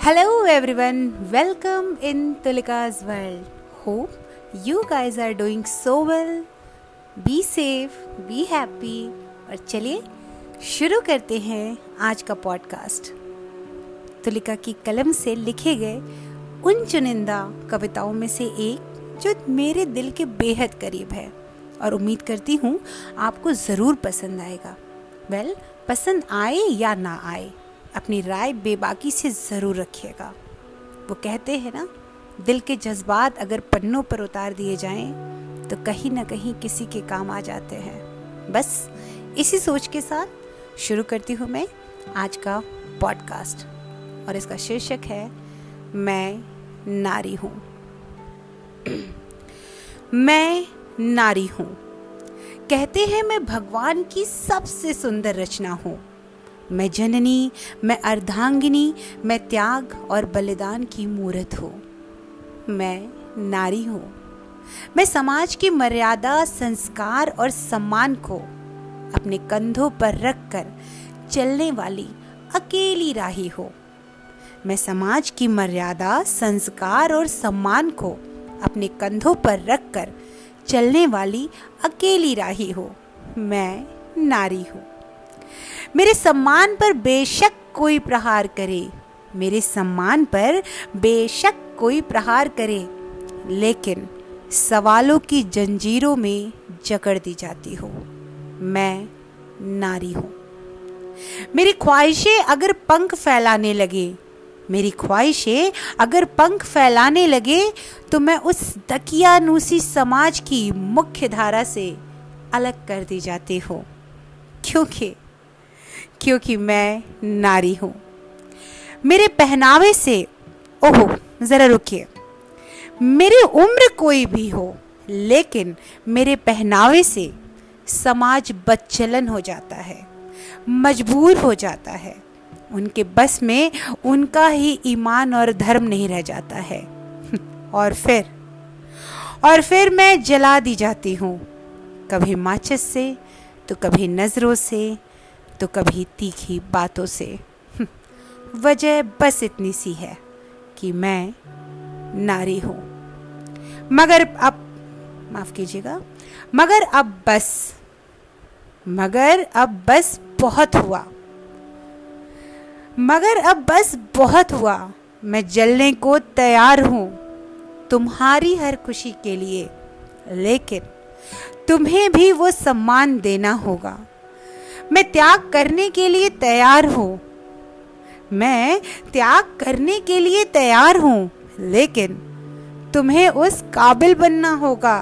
Hello everyone, welcome in Tulika's world. Hope you guys are doing so well. Be safe, be happy. और चलिए शुरू करते हैं आज का पॉडकास्ट तुलिका की कलम से लिखे गए उन चुनिंदा कविताओं में से एक जो मेरे दिल के बेहद करीब है। और उम्मीद करती हूँ आपको ज़रूर पसंद आएगा। वेल well, पसंद आए या ना आए? अपनी राय बेबाकी से ज़रूर रखिएगा। वो कहते हैं ना, दिल के जज्बात अगर पन्नों पर उतार दिए जाएँ तो कहीं ना कहीं किसी के काम आ जाते हैं। बस, इसी सोच के साथ शुरू करती हूँ मैं आज का पॉडकास्ट। और इसका शीर्षक है, मैं नारी हूँ। मैं नारी हूँ। कहते हैं मैं भगवान की सबसे सुंदर रचना हूँ। मैं जननी, मैं अर्धांगिनी, मैं त्याग और बलिदान की मूर्त हूँ। मैं नारी हूँ। मैं समाज की मर्यादा, संस्कार और सम्मान को अपने कंधों पर रखकर चलने वाली अकेली राही हो। मैं समाज की मर्यादा, संस्कार और सम्मान को अपने कंधों पर रखकर चलने वाली अकेली राही हो। मैं नारी हूँ। मेरे सम्मान पर बेशक कोई प्रहार करे। मेरे सम्मान पर बेशक कोई प्रहार करे। लेकिन सवालों की जंजीरों में जकड़ दी जाती हो। मैं नारी हूँ। मेरी ख्वाहिशें अगर पंख फैलाने लगे, मेरी ख्वाहिशें अगर पंख फैलाने लगे तो मैं उस दकियानूसी समाज की मुख्य धारा से अलग कर दी जाती हूँ। क्योंकि क्योंकि मैं नारी हूँ। मेरे पहनावे से, ओहो, ज़रा रुकिए। मेरी उम्र कोई भी हो, लेकिन मेरे पहनावे से समाज बदचलन हो जाता है, मजबूर हो जाता है। उनके बस में उनका ही ईमान और धर्म नहीं रह जाता है। और फिर और फिर मैं जला दी जाती हूँ, कभी माचिस से तो कभी नज़रों से तो कभी तीखी बातों से। वजह बस इतनी सी है कि मैं नारी हूँ। मगर अब, माफ़ कीजिएगा, मगर अब बस, मगर अब बस बहुत हुआ। मगर अब बस बहुत हुआ। मैं जलने को तैयार हूँ। तुम्हारी हर खुशी के लिए। लेकिन तुम्हें भी वो सम्मान देना होगा। मैं त्याग करने के लिए तैयार हूँ। मैं त्याग करने के लिए तैयार हूँ, लेकिन तुम्हें उस काबिल बनना होगा।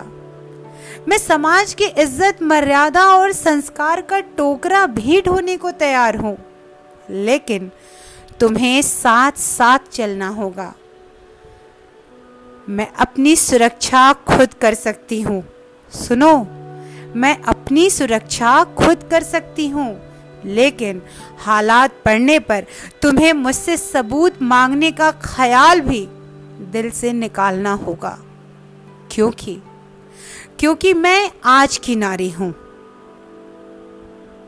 मैं समाज की इज़्ज़त, मर्यादा और संस्कार का टोकरा भी ढोने को तैयार हूँ, लेकिन तुम्हें साथ साथ चलना होगा। मैं अपनी सुरक्षा खुद कर सकती हूँ। सुनो मैं अपनी सुरक्षा खुद कर सकती हूँ। लेकिन हालात पड़ने पर तुम्हें मुझसे सबूत मांगने का ख्याल भी दिल से निकालना होगा। क्योंकि क्योंकि मैं आज की नारी हूँ।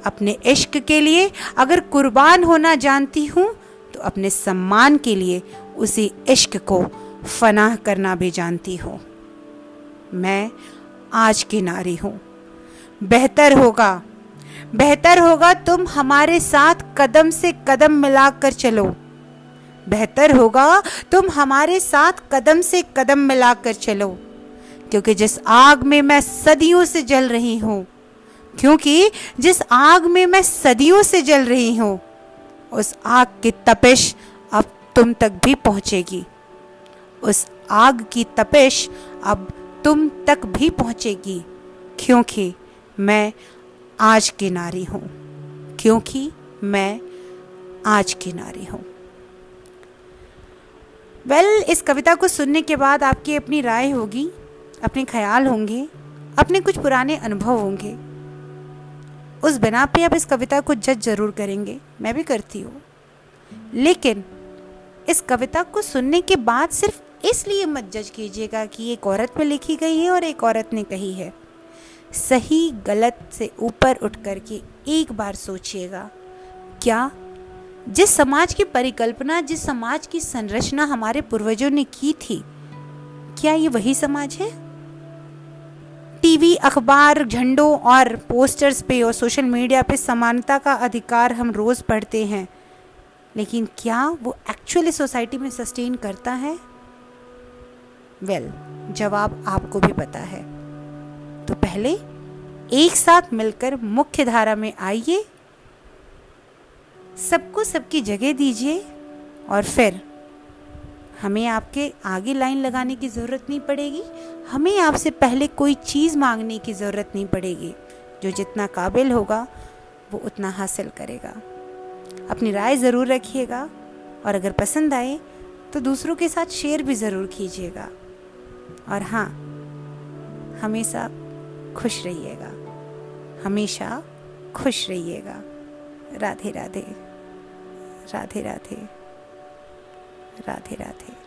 अपने इश्क के लिए अगर कुर्बान होना जानती हूँ तो अपने सम्मान के लिए उसी इश्क को फनाह करना भी जानती हूँ। मैं आज की नारी हूँ। बेहतर होगा। बेहतर होगा तुम हमारे साथ कदम से कदम मिलाकर चलो। बेहतर होगा तुम हमारे साथ कदम से कदम मिलाकर चलो। क्योंकि जिस आग में मैं सदियों से जल रही हूँ, क्योंकि जिस आग में मैं सदियों से जल रही हूँ, उस आग की तपिश अब तुम तक भी पहुंचेगी। उस आग की तपिश अब तुम तक भी पहुंचेगी, क्योंकि मैं आज की नारी हूँ क्योंकि मैं आज की नारी हूँ। वेल well, इस कविता को सुनने के बाद आपकी अपनी राय होगी अपने ख्याल होंगे अपने कुछ पुराने अनुभव होंगे। उस बिना पे आप इस कविता को जज ज़रूर करेंगे मैं भी करती हूँ। लेकिन इस कविता को सुनने के बाद सिर्फ़ इसलिए मत जज कीजिएगा कि एक औरत पे लिखी गई है और एक औरत ने कही है। सही गलत से ऊपर उठ कर के एक बार सोचिएगा क्या? जिस समाज की परिकल्पना जिस समाज की संरचना हमारे पूर्वजों ने की थी क्या ये वही समाज है? टीवी अखबार झंडों और पोस्टर्स पे और सोशल मीडिया पे समानता का अधिकार हम रोज़ पढ़ते हैं लेकिन क्या वो एक्चुअली सोसाइटी में सस्टेन करता है? वेल well, जवाब आपको भी पता है। पहले एक साथ मिलकर मुख्य धारा में आइए। सबको सबकी जगह दीजिए और फिर हमें आपके आगे लाइन लगाने की ज़रूरत नहीं पड़ेगी। हमें आपसे पहले कोई चीज़ मांगने की ज़रूरत नहीं पड़ेगी। जो जितना काबिल होगा, वो उतना हासिल करेगा। अपनी राय ज़रूर रखिएगा और अगर पसंद आए तो दूसरों के साथ शेयर भी ज़रूर कीजिएगा। और हाँ हमेशा खुश रहिएगा। हमेशा खुश रहिएगा। राधे राधे राधे राधे राधे राधे